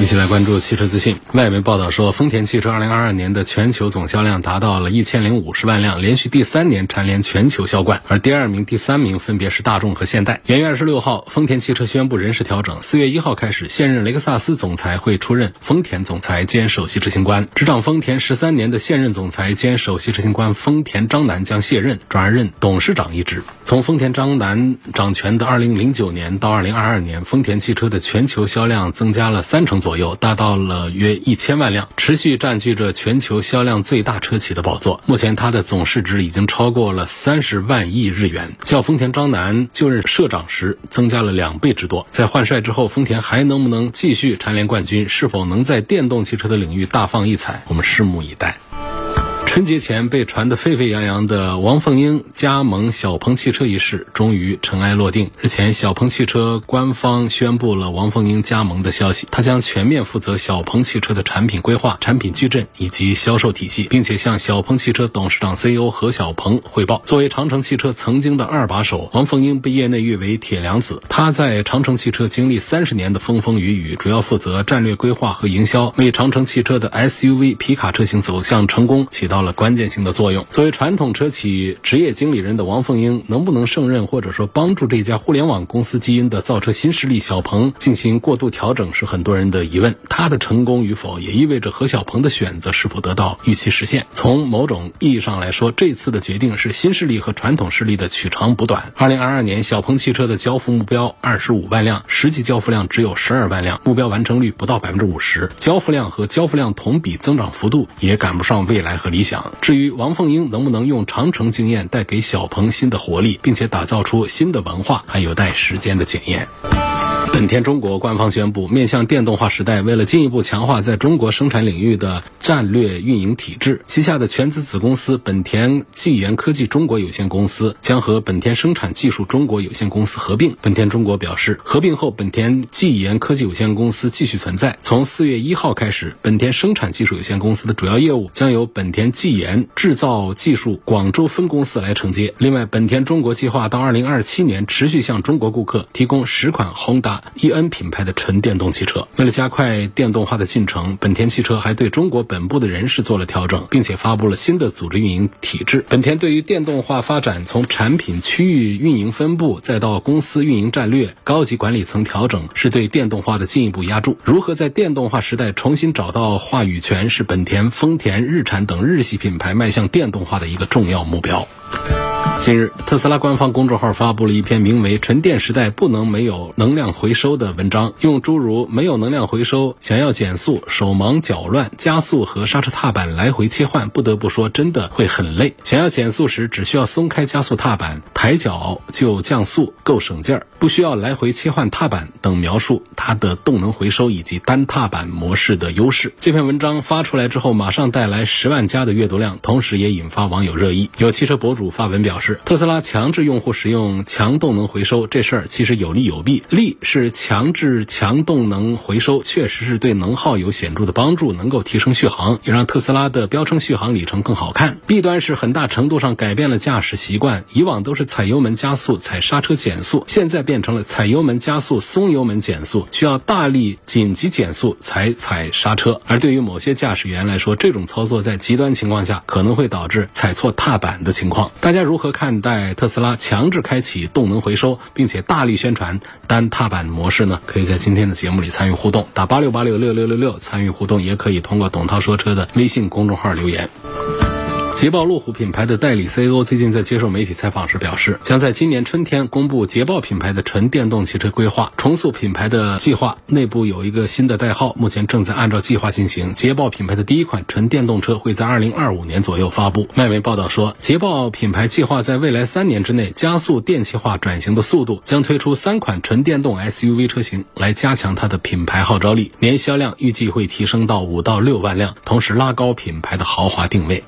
一起来关注汽车资讯。外媒报道说，丰田汽车2022年的全球总销量达到了一千零五十万辆，连续第三年蝉联全球销冠。而第二名、第三名分别是大众和现代。元月二十六号，丰田汽车宣布人事调整，四月一号开始，现任雷克萨斯总裁会出任丰田总裁兼首席执行官。执掌丰田十三年的现任总裁兼首席执行官丰田章男将卸任，转而任董事长一职。从丰田章男掌权的二零零九年到二零二二年，丰田汽车的全球销量增加了三成左右。达到了约一千万辆，持续占据着全球销量最大车企的宝座。目前，它的总市值已经超过了三十万亿日元，较丰田章男就任社长时增加了两倍之多。在换帅之后，丰田还能不能继续蝉联冠军？是否能在电动汽车的领域大放异彩？我们拭目以待。春节前被传得沸沸扬扬的王凤英加盟小鹏汽车一事，终于尘埃落定。日前，小鹏汽车官方宣布了王凤英加盟的消息，他将全面负责小鹏汽车的产品规划、产品矩阵以及销售体系，并且向小鹏汽车董事长 CEO 何小鹏汇报。作为长城汽车曾经的二把手，王凤英被业内誉为“铁娘子”。他在长城汽车经历三十年的风风雨雨，主要负责战略规划和营销，为长城汽车的 SUV 皮卡车型走向成功起到到了。关键性的作用。作为传统车企职业经理人的王凤英，能不能胜任或者说帮助这家互联网公司基因的造车新势力小鹏进行过度调整，是很多人的疑问。他的成功与否，也意味着何小鹏的选择是否得到预期实现。从某种意义上来说，这次的决定是新势力和传统势力的取长补短。二零二二年，小鹏汽车的交付目标二十五万辆，实际交付量只有十二万辆，目标完成率不到百分之五十，交付量和交付量同比增长幅度也赶不上未来和理想。至于王凤英能不能用长城经验带给小鹏新的活力，并且打造出新的文化，还有待时间的检验。本田中国官方宣布，面向电动化时代，为了进一步强化在中国生产领域的战略运营体制，旗下的全资子公司本田技研科技中国有限公司将和本田生产技术中国有限公司合并。本田中国表示，合并后，本田技研科技有限公司继续存在。从四月一号开始，本田生产技术有限公司的主要业务将由本田技研制造技术广州分公司来承接。另外，本田中国计划到二零二七年持续向中国顾客提供十款宏达 EN 品牌的纯电动汽车，为了加快电动化的进程，本田汽车还对中国本部的人事做了调整，并且发布了新的组织运营体制。本田对于电动化发展，从产品区域运营分布，再到公司运营战略、高级管理层调整，是对电动化的进一步压注。如何在电动化时代重新找到话语权，是本田、丰田、日产等日系品牌迈向电动化的一个重要目标。近日，特斯拉官方公众号发布了一篇名为《纯电时代不能没有能量回收》的文章，用诸如“没有能量回收，想要减速，手忙脚乱，加速和刹车踏板来回切换，不得不说真的会很累。想要减速时，只需要松开加速踏板，抬脚就降速，够省劲儿，不需要来回切换踏板等描述它的动能回收以及单踏板模式的优势。这篇文章发出来之后，马上带来十万加的阅读量，同时也引发网友热议。有汽车博主发文表示。特斯拉强制用户使用强动能回收这事儿其实有利有弊。利是强制强动能回收，确实是对能耗有显著的帮助，能够提升续航，也让特斯拉的标称续航里程更好看。弊端是很大程度上改变了驾驶习惯，以往都是踩油门加速、踩刹车减速，现在变成了踩油门加速、松油门减速，需要大力紧急减速才踩刹车。而对于某些驾驶员来说，这种操作在极端情况下可能会导致踩错踏板的情况。大家如何？看待特斯拉强制开启动能回收，并且大力宣传单踏板模式呢？可以在今天的节目里参与互动，打八六八六六六六六参与互动，也可以通过董涛说车的微信公众号留言。捷豹路虎品牌的代理 CEO 最近在接受媒体采访时表示，将在今年春天公布捷豹品牌的纯电动汽车规划，重塑品牌的计划内部有一个新的代号，目前正在按照计划进行。捷豹品牌的第一款纯电动车会在二零二五年左右发布。外媒报道说，捷豹品牌计划在未来三年之内加速电气化转型的速度，将推出三款纯电动 SUV 车型来加强它的品牌号召力，年销量预计会提升到五到六万辆，同时拉高品牌的豪华定位。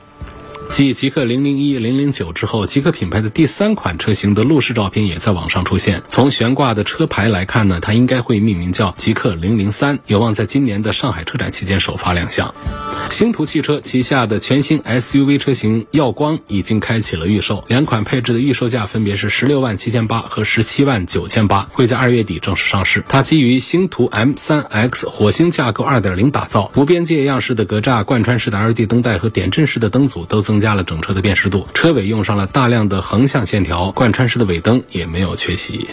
继极氪零零一、零零九之后，极氪品牌的第三款车型的路试照片也在网上出现。从悬挂的车牌来看呢，它应该会命名叫极氪零零三，有望在今年的上海车展期间首发亮相。星途汽车旗下的全新 SUV 车型耀光已经开启了预售，两款配置的预售价分别是十六万七千八和十七万九千八，会在二月底正式上市。它基于星途 M3X 火星架构二点零打造，无边界样式的格栅、贯穿式的 LED 灯带和点阵式的灯组都增增加了整车的辨识度。车尾用上了大量的横向线条，贯穿式的尾灯也没有缺席。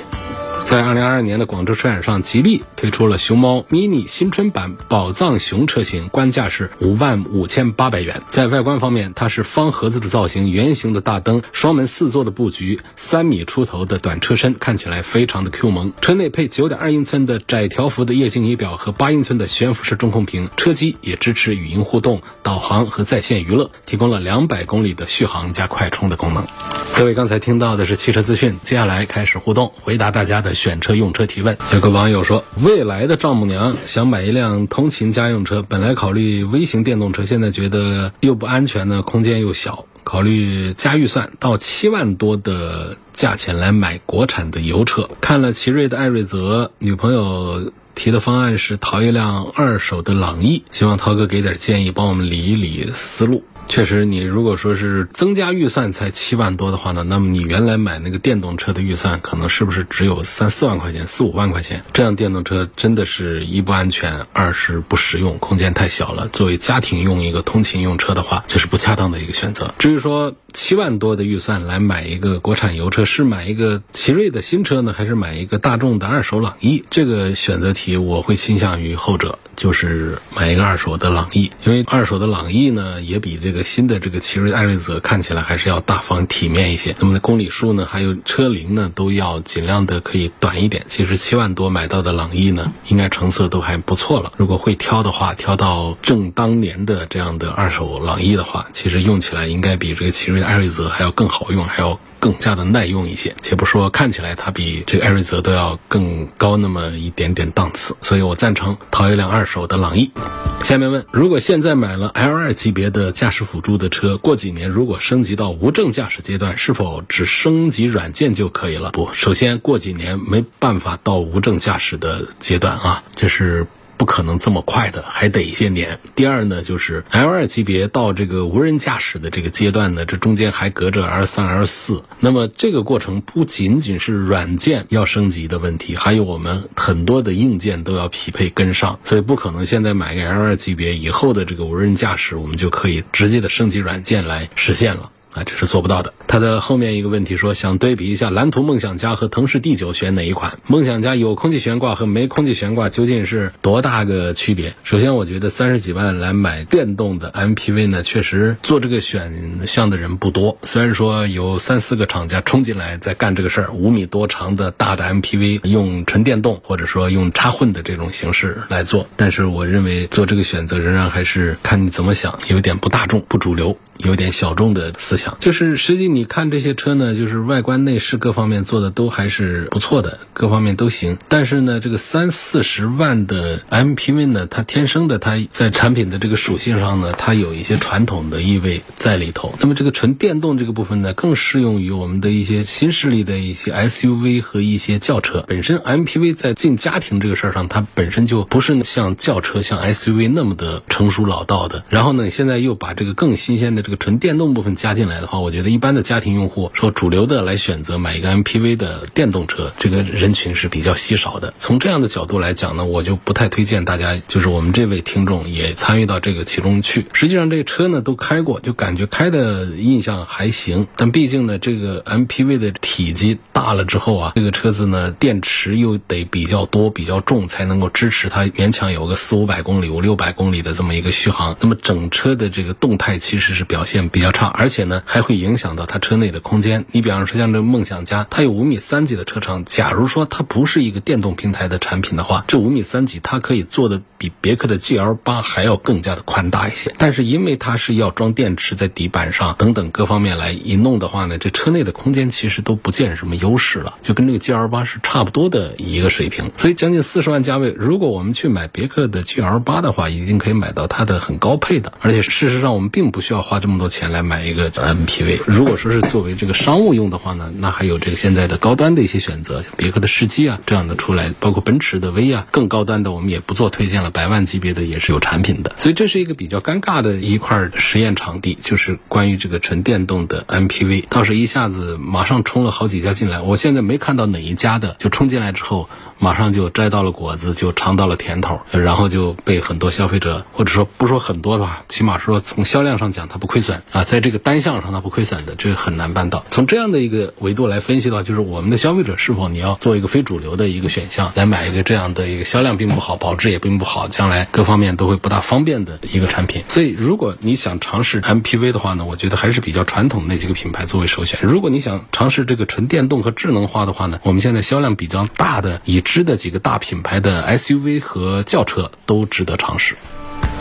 在二零二二年的广州车展上，吉利推出了熊猫 mini 新春版宝藏熊车型，官价是五万五千八百元。在外观方面，它是方盒子的造型，圆形的大灯，双门四座的布局，三米出头的短车身，看起来非常的 Q 萌。车内配九点二英寸的窄条幅的液晶仪表和八英寸的悬浮式中控屏，车机也支持语音互动、导航和在线娱乐，提供了两百公里的续航加快充的功能。各位刚才听到的是汽车资讯，接下来开始互动，回答大家的。选车用车提问，有个网友说，未来的丈母娘想买一辆通勤家用车，本来考虑微型电动车，现在觉得又不安全呢，空间又小，考虑加预算到七万多的价钱来买国产的油车。看了奇瑞的艾瑞泽，女朋友提的方案是淘一辆二手的朗逸，希望涛哥给点建议，帮我们理一理思路。确实，你如果说是增加预算才七万多的话呢，那么你原来买那个电动车的预算可能是不是只有三四万块钱、四五万块钱？这样电动车真的是一不安全，二是不实用，空间太小了。作为家庭用一个通勤用车的话，这是不恰当的一个选择。至于说七万多的预算来买一个国产油车，是买一个奇瑞的新车呢，还是买一个大众的二手朗逸？这个选择题我会倾向于后者，就是买一个二手的朗逸，因为二手的朗逸呢也比这个。新的这个奇瑞艾瑞泽看起来还是要大方体面一些，那么公里数呢，还有车龄呢，都要尽量的可以短一点。其实七万多买到的朗逸呢，应该成色都还不错了。如果会挑的话，挑到正当年的这样的二手朗逸的话，其实用起来应该比这个奇瑞艾瑞泽还要更好用，还要。更加的耐用一些，且不说看起来它比这个艾瑞泽都要更高那么一点点档次，所以我赞成淘一辆二手的朗逸。下面问，如果现在买了 L2 级别的驾驶辅助的车，过几年如果升级到无证驾驶阶段，是否只升级软件就可以了？不，首先过几年没办法到无证驾驶的阶段啊，这是。不可能这么快的，还得一些年。第二呢，就是 L 二级别到这个无人驾驶的这个阶段呢，这中间还隔着 L 三、L 四。那么这个过程不仅仅是软件要升级的问题，还有我们很多的硬件都要匹配跟上。所以不可能现在买个 L 二级别以后的这个无人驾驶，我们就可以直接的升级软件来实现了。啊，这是做不到的。他的后面一个问题说，想对比一下蓝图梦想家和腾势 D 九选哪一款？梦想家有空气悬挂和没空气悬挂究竟是多大个区别？首先，我觉得三十几万来买电动的 MPV 呢，确实做这个选项的人不多。虽然说有三四个厂家冲进来在干这个事儿，五米多长的大的 MPV 用纯电动或者说用插混的这种形式来做，但是我认为做这个选择仍然还是看你怎么想，有点不大众、不主流。有点小众的思想，就是实际你看这些车呢，就是外观内饰各方面做的都还是不错的，各方面都行。但是呢，这个三四十万的 MPV 呢，它天生的它在产品的这个属性上呢，它有一些传统的意味在里头。那么这个纯电动这个部分呢，更适用于我们的一些新势力的一些 SUV 和一些轿车。本身 MPV 在进家庭这个事儿上，它本身就不是像轿车、像 SUV 那么的成熟老道的。然后呢，现在又把这个更新鲜的。这个纯电动部分加进来。的话，我觉得一般的家庭用户说主流的来选择买一个 MPV 的电动车，这个人群是比较稀少的。从这样的角度来讲呢，我就不太推荐大家，就是我们这位听众也参与到这个其中去。实际上，这个车呢都开过，就感觉开的印象还行。但毕竟呢，这个 MPV 的体积大了之后啊，这个车子呢电池又得比较多、比较重，才能够支持它勉强有个四五百公里、五六百公里的这么一个续航。那么整车的这个动态其实是表现比较差，而且呢还会影响到它车内的空间。你比方说像这梦想家，它有五米三几的车长，假如说它不是一个电动平台的产品的话，这五米三几它可以做的比别克的 GL 八还要更加的宽大一些。但是因为它是要装电池在底板上等等各方面来一弄的话呢，这车内的空间其实都不见什么优势了，就跟这个 GL 八是差不多的一个水平。所以将近四十万价位，如果我们去买别克的 GL 八的话，已经可以买到它的很高配的，而且事实上我们并不需要花这么多钱来买一个 MPV。如果说是作为这个商务用的话呢，那还有这个现在的高端的一些选择，像别克的世纪啊这样的出来，包括奔驰的威啊，更高端的我们也不做推荐了，百万级别的也是有产品的。所以这是一个比较尴尬的一块实验场地，就是关于这个纯电动的 MPV，倒是一下子马上冲了好几家进来，我现在没看到哪一家的就冲进来之后。马上就摘到了果子，就尝到了甜头，然后就被很多消费者，或者说不说很多的话，起码说从销量上讲，它不亏损啊，在这个单项上它不亏损的，这个很难办到。从这样的一个维度来分析的话，就是我们的消费者是否你要做一个非主流的一个选项来买一个这样的一个销量并不好、保值也并不好、将来各方面都会不大方便的一个产品。所以，如果你想尝试 MPV 的话呢，我觉得还是比较传统那几个品牌作为首选。如果你想尝试这个纯电动和智能化的话呢，我们现在销量比较大的以知的几个大品牌的 SUV 和轿车都值得尝试。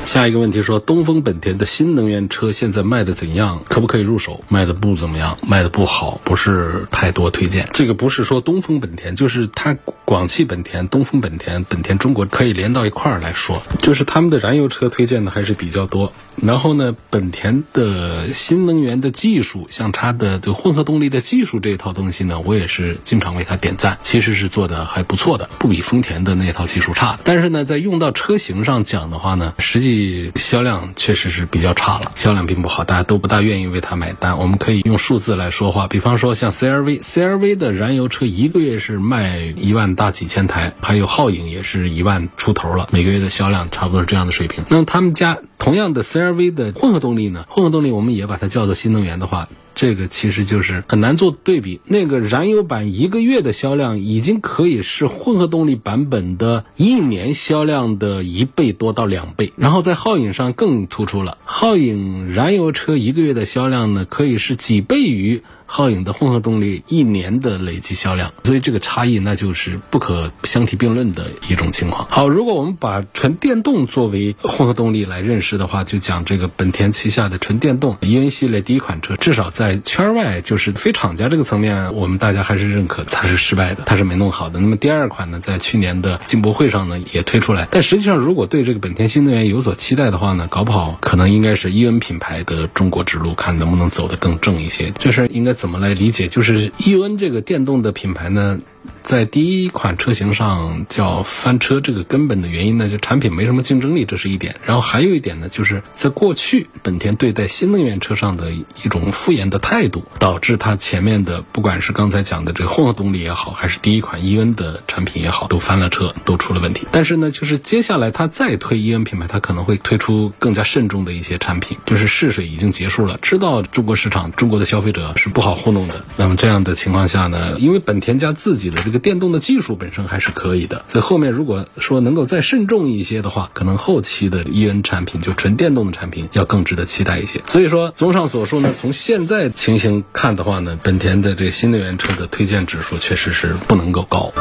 下一个问题说，东风本田的新能源车现在卖的怎样？可不可以入手？卖的不怎么样，卖的不好，不是太多推荐。这个不是说东风本田，就是它广汽本田、东风本田、本田中国可以连到一块儿来说，就是他们的燃油车推荐的还是比较多。然后呢，本田的新能源的技术，像它的这混合动力的技术这一套东西呢，我也是经常为它点赞，其实是做的还不错的，不比丰田的那套技术差。但是呢，在用到车型上讲的话呢，实际销量确实是比较差了，销量并不好，大家都不大愿意为它买单。我们可以用数字来说话，比方说像 CRV，CRV 的燃油车一个月是卖一万大几千台，还有皓影也是一万出头了，每个月的销量差不多是这样的水平。那么他们家同样的 CRV 的混合动力呢？混合动力我们也把它叫做新能源的话，这个其实就是很难做对比。那个燃油版一个月的销量已经可以是混合动力版本的一年销量的一倍多到两倍。然后在皓影上更突出了，皓影燃油车一个月的销量呢，可以是几倍于。皓影的混合动力一年的累计销量，所以这个差异那就是不可相提并论的一种情况。好，如果我们把纯电动作为混合动力来认识的话，就讲这个本田旗下的纯电动 E N 系列第一款车，至少在圈外就是非厂家这个层面，我们大家还是认可它是失败的，它是没弄好的。那么第二款呢，在去年的进博会上呢也推出来，但实际上如果对这个本田新能源有所期待的话呢，搞不好可能应该是 E N 品牌的中国之路，看能不能走得更正一些。这事应该。怎么来理解？就是 E N 这个电动的品牌呢？在第一款车型上叫翻车，这个根本的原因呢，就产品没什么竞争力，这是一点。然后还有一点呢，就是在过去本田对待新能源车上的一种敷衍的态度，导致它前面的不管是刚才讲的这个混合动力也好，还是第一款 E N 的产品也好，都翻了车，都出了问题。但是呢，就是接下来它再推 E N 品牌，它可能会推出更加慎重的一些产品，就是试水已经结束了，知道中国市场、中国的消费者是不好糊弄的。那么这样的情况下呢，因为本田家自己的这个电动的技术本身还是可以的，所以后面如果说能够再慎重一些的话，可能后期的 E N 产品就纯电动的产品要更值得期待一些。所以说，综上所述呢，从现在情形看的话呢，本田的这新能源车的推荐指数确实是不能够高。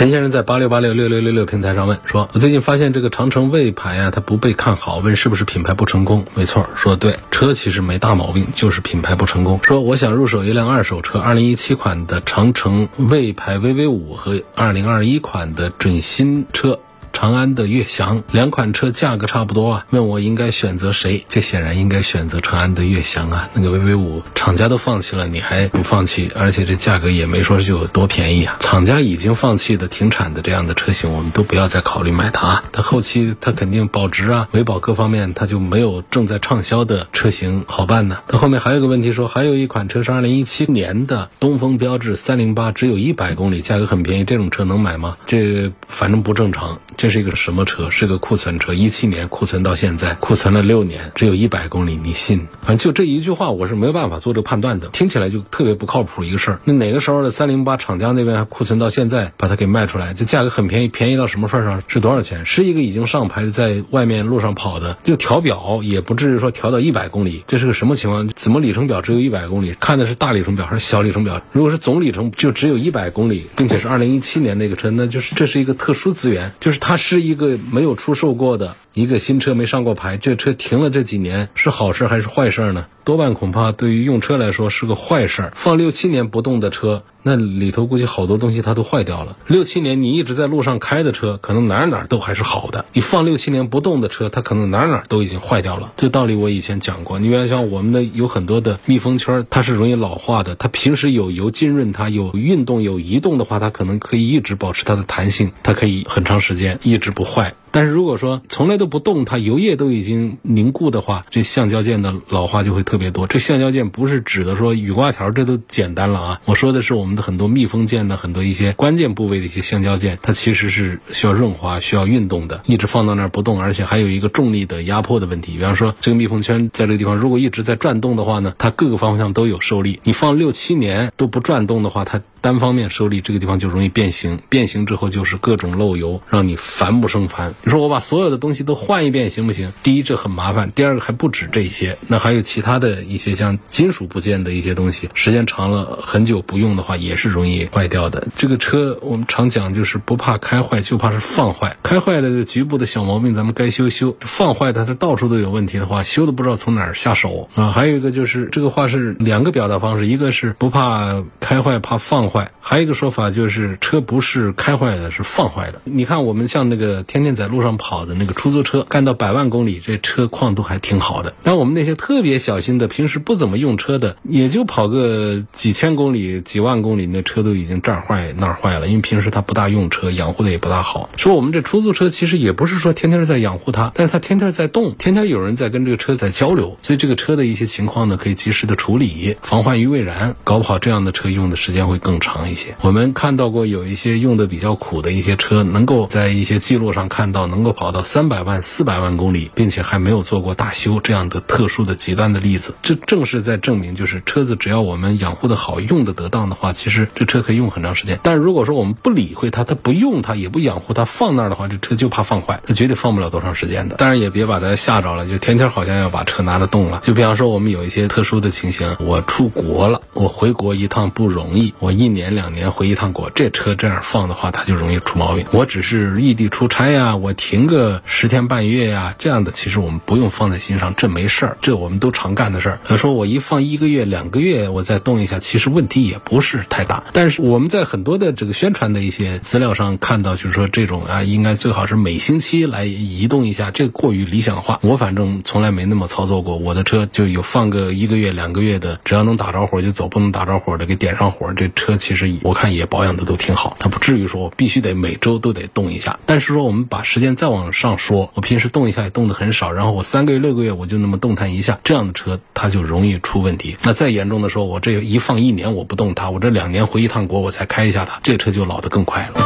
陈先生在八六八六六六六六平台上问说：“我最近发现这个长城魏牌啊，它不被看好，问是不是品牌不成功？没错，说的对，车其实没大毛病，就是品牌不成功。说我想入手一辆二手车，二零一七款的长城魏牌 VV 五和二零二一款的准新车。”长安的悦翔，两款车价格差不多啊，问我应该选择谁？这显然应该选择长安的悦翔啊，那个 VV 五厂家都放弃了，你还不放弃？而且这价格也没说就有多便宜啊，厂家已经放弃的停产的这样的车型，我们都不要再考虑买它。它后期它肯定保值啊、维保各方面，它就没有正在畅销的车型好办呢。它后面还有个问题说，还有一款车是二零一七年的东风标致三零八，只有一百公里，价格很便宜，这种车能买吗？这反正不正常。这是一个什么车？是个库存车，一七年库存到现在，库存了六年，只有一百公里，你信？反正就这一句话，我是没有办法做这个判断的，听起来就特别不靠谱一个事儿。那哪个时候的三零八厂家那边库存到现在，把它给卖出来，这价格很便宜，便宜到什么份上？是多少钱？是一个已经上牌的，在外面路上跑的，就调表也不至于说调到一百公里，这是个什么情况？怎么里程表只有一百公里？看的是大里程表还是小里程表？如果是总里程就只有一百公里，并且是二零一七年那个车，那就是这是一个特殊资源，就是它它是一个。没有出售过的一个新车没上过牌，这车停了这几年是好事还是坏事呢？多半恐怕对于用车来说是个坏事。放六七年不动的车，那里头估计好多东西它都坏掉了。六七年你一直在路上开的车，可能哪哪都还是好的。你放六七年不动的车，它可能哪哪都已经坏掉了。这道理我以前讲过。你比方像我们的有很多的密封圈，它是容易老化的。它平时有油浸润，它有运动有移动的话，它可能可以一直保持它的弹性，它可以很长时间一直不坏。但是如果说从来都不动，它油液都已经凝固的话，这橡胶件的老化就会特别多。这橡胶件不是指的说雨刮条，这都简单了啊。我说的是我们的很多密封件的很多一些关键部位的一些橡胶件，它其实是需要润滑、需要运动的。一直放到那儿不动，而且还有一个重力的压迫的问题。比方说这个密封圈在这个地方，如果一直在转动的话呢，它各个方向都有受力。你放六七年都不转动的话，它单方面受力，这个地方就容易变形。变形之后就是各种漏油，让你烦不胜烦。你说我把所有的东西都换一遍行不行？第一，这很麻烦；第二个还不止这些，那还有其他的一些像金属部件的一些东西，时间长了很久不用的话，也是容易坏掉的。这个车我们常讲就是不怕开坏，就怕是放坏。开坏的局部的小毛病，咱们该修修；放坏的它到处都有问题的话，修的不知道从哪儿下手啊。还有一个就是这个话是两个表达方式，一个是不怕开坏，怕放坏；还有一个说法就是车不是开坏的，是放坏的。你看我们像那个天天在路上跑。的那个出租车干到百万公里，这车况都还挺好的。但我们那些特别小心的，平时不怎么用车的，也就跑个几千公里、几万公里，那车都已经这儿坏那儿坏了。因为平时他不大用车，养护的也不大好。说我们这出租车其实也不是说天天在养护它，但是它天天在动，天天有人在跟这个车在交流，所以这个车的一些情况呢，可以及时的处理，防患于未然。搞不好这样的车用的时间会更长一些。我们看到过有一些用的比较苦的一些车，能够在一些记录上看到能够。跑到三百万、四百万公里，并且还没有做过大修，这样的特殊的极端的例子，这正是在证明，就是车子只要我们养护的好、用的得当的话，其实这车可以用很长时间。但是如果说我们不理会它，它不用它，也不养护它，放那儿的话，这车就怕放坏，它绝对放不了多长时间的。当然也别把它吓着了，就天天好像要把车拿着动了。就比方说我们有一些特殊的情形，我出国了，我回国一趟不容易，我一一年两年回一趟国，这车这样放的话，它就容易出毛病。我只是异地出差呀，我停。个十天半月呀，这样的其实我们不用放在心上，这没事儿，这我们都常干的事儿。他说我一放一个月、两个月，我再动一下，其实问题也不是太大。但是我们在很多的这个宣传的一些资料上看到，就是说这种啊，应该最好是每星期来移动一下，这过于理想化。我反正从来没那么操作过，我的车就有放个一个月、两个月的，只要能打着火就走，不能打着火的给点上火。这车其实我看也保养的都挺好，它不至于说我必须得每周都得动一下。但是说我们把时间再往上说，我平时动一下也动的很少，然后我三个月六个月我就那么动弹一下，这样的车它就容易出问题。那再严重的说，我这一放一年我不动它，我这两年回一趟国我才开一下它，这车就老得更快了。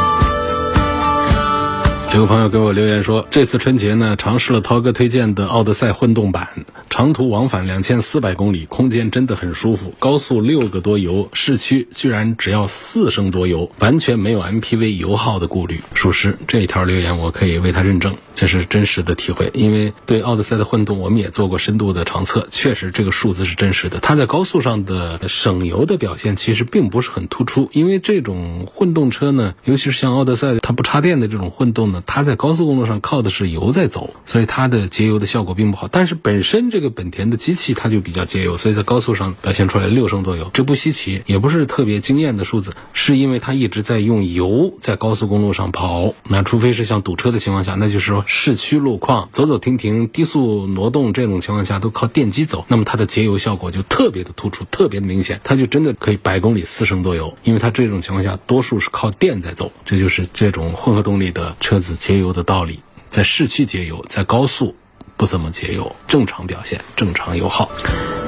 有个朋友给我留言说，这次春节呢，尝试了涛哥推荐的奥德赛混动版，长途往返两千四百公里，空间真的很舒服。高速六个多油，市区居然只要四升多油，完全没有 MPV 油耗的顾虑。属实，这一条留言我可以为他认证，这是真实的体会。因为对奥德赛的混动，我们也做过深度的长测，确实这个数字是真实的。它在高速上的省油的表现其实并不是很突出，因为这种混动车呢，尤其是像奥德赛，它不插电的这种混动呢。它在高速公路上靠的是油在走，所以它的节油的效果并不好。但是本身这个个本田的机器它就比较节油，所以在高速上表现出来六升多油，这不稀奇，也不是特别惊艳的数字，是因为它一直在用油在高速公路上跑。那除非是像堵车的情况下，那就是说市区路况走走停停、低速挪动这种情况下都靠电机走，那么它的节油效果就特别的突出，特别的明显，它就真的可以百公里四升多油，因为它这种情况下多数是靠电在走，这就是这种混合动力的车子节油的道理。在市区节油，在高速不怎么节油，正常表现，正常油耗。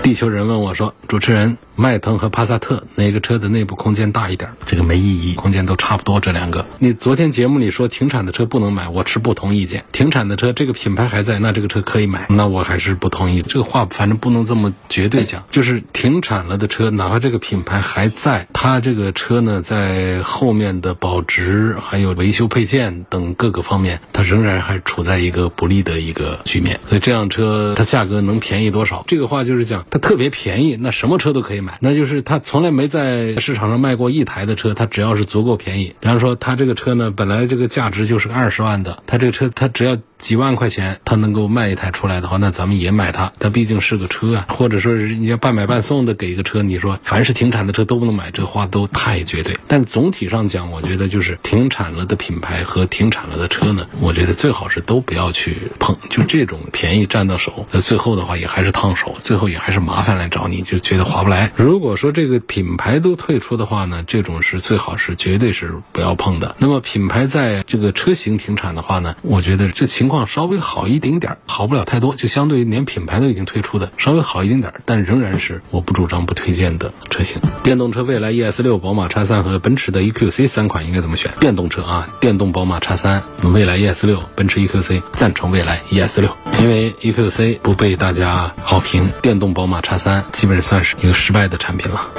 地球人问我说：“主持人。”迈腾和帕萨特哪个车的内部空间大一点？这个没意义，空间都差不多。这两个，你昨天节目里说停产的车不能买，我持不同意见。停产的车，这个品牌还在，那这个车可以买。那我还是不同意。这个话反正不能这么绝对讲。就是停产了的车，哪怕这个品牌还在，它这个车呢，在后面的保值、还有维修配件等各个方面，它仍然还处在一个不利的一个局面。所以这辆车它价格能便宜多少？这个话就是讲它特别便宜，那什么车都可以买。那就是他从来没在市场上卖过一台的车，它只要是足够便宜，比方说他这个车呢，本来这个价值就是个二十万的，他这个车它只要。几万块钱，他能够卖一台出来的话，那咱们也买它。它毕竟是个车啊，或者说是你要半买半送的给一个车，你说凡是停产的车都不能买，这话都太绝对。但总体上讲，我觉得就是停产了的品牌和停产了的车呢，我觉得最好是都不要去碰。就这种便宜占到手，那最后的话也还是烫手，最后也还是麻烦来找你，就觉得划不来。如果说这个品牌都退出的话呢，这种是最好是绝对是不要碰的。那么品牌在这个车型停产的话呢，我觉得这情。况稍微好一丁点儿，好不了太多，就相对于连品牌都已经退出的，稍微好一丁点儿，但仍然是我不主张不推荐的车型。电动车，蔚来 ES 六、宝马 X 三和奔驰的 EQC 三款应该怎么选？电动车啊，电动宝马 X 三、蔚来 ES 六、奔驰 EQC，赞成蔚来 ES 六，因为 EQC 不被大家好评，电动宝马 X 三基本算是一个失败的产品了。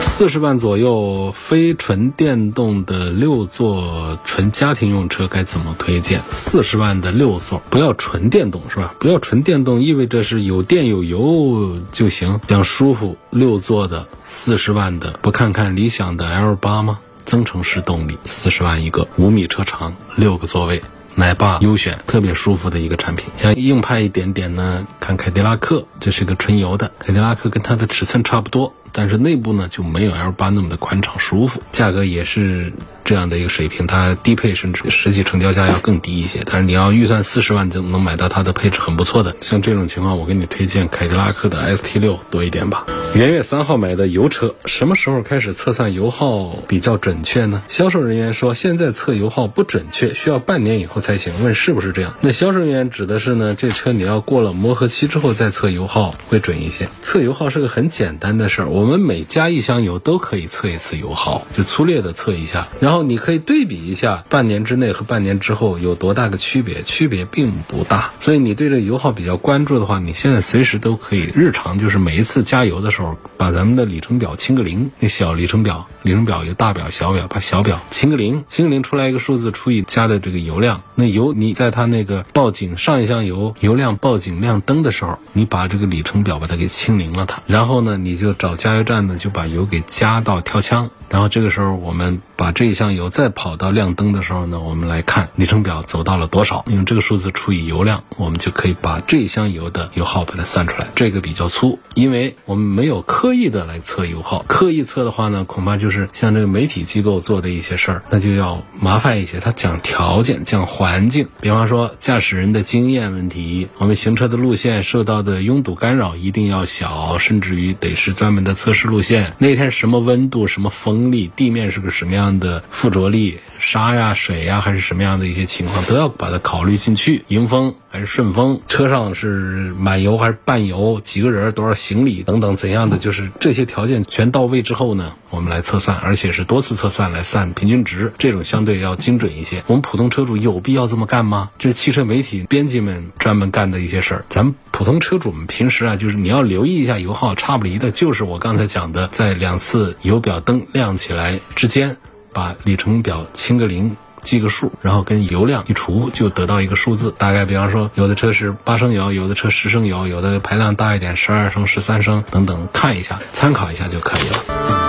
四十万左右非纯电动的六座纯家庭用车该怎么推荐？四十万的六座，不要纯电动是吧？不要纯电动，意味着是有电有油就行，想舒服六座的四十万的，不看看理想的 L 八吗？增程式动力，四十万一个，五米车长，六个座位，奶爸优选，特别舒服的一个产品。想硬派一点点呢，看凯迪拉克，这是个纯油的，凯迪拉克跟它的尺寸差不多。但是内部呢就没有 L 八那么的宽敞舒服，价格也是这样的一个水平，它低配甚至实际成交价要更低一些。但是你要预算四十万就能买到它的配置很不错的，像这种情况，我给你推荐凯迪拉克的 ST 六多一点吧。元月三号买的油车，什么时候开始测算油耗比较准确呢？销售人员说现在测油耗不准确，需要半年以后才行。问是不是这样？那销售人员指的是呢，这车你要过了磨合期之后再测油耗会准一些。测油耗是个很简单的事儿，我。我们每加一箱油都可以测一次油耗，就粗略的测一下，然后你可以对比一下半年之内和半年之后有多大个区别，区别并不大。所以你对这油耗比较关注的话，你现在随时都可以日常就是每一次加油的时候，把咱们的里程表清个零，那小里程表，里程表有大表、小表，把小表清个零，清个零出来一个数字除以加的这个油量，那油你在它那个报警上一箱油油量报警亮灯的时候，你把这个里程表把它给清零了它，然后呢你就找加。加油站呢，就把油给加到跳枪。然后这个时候，我们把这一箱油再跑到亮灯的时候呢，我们来看里程表走到了多少，用这个数字除以油量，我们就可以把这一箱油的油耗把它算出来。这个比较粗，因为我们没有刻意的来测油耗。刻意测的话呢，恐怕就是像这个媒体机构做的一些事儿，那就要麻烦一些。它讲条件、讲环境，比方说驾驶人的经验问题，我们行车的路线受到的拥堵干扰一定要小，甚至于得是专门的测试路线。那天什么温度、什么风。风力，地面是个什么样的附着力，沙呀、水呀，还是什么样的一些情况，都要把它考虑进去。迎风还是顺风，车上是满油还是半油，几个人，多少行李等等，怎样的，就是这些条件全到位之后呢，我们来测算，而且是多次测算来算平均值，这种相对要精准一些。我们普通车主有必要这么干吗？这是汽车媒体编辑们专门干的一些事儿，咱们。普通车主们平时啊，就是你要留意一下油耗，差不离的就是我刚才讲的，在两次油表灯亮起来之间，把里程表清个零，记个数，然后跟油量一除，就得到一个数字。大概比方说，有的车是八升油，有的车十升油，有的排量大一点，十二升、十三升等等，看一下，参考一下就可以了。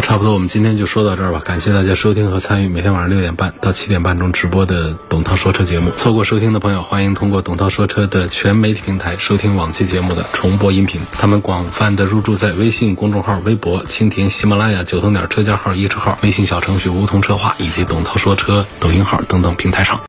差不多，我们今天就说到这儿吧。感谢大家收听和参与每天晚上六点半到七点半钟直播的董涛说车节目。错过收听的朋友，欢迎通过董涛说车的全媒体平台收听往期节目的重播音频。他们广泛的入驻在微信公众号、微博、蜻蜓、喜马拉雅、九头鸟车架号、一车号、微信小程序梧桐车话以及董涛说车抖音号等等平台上。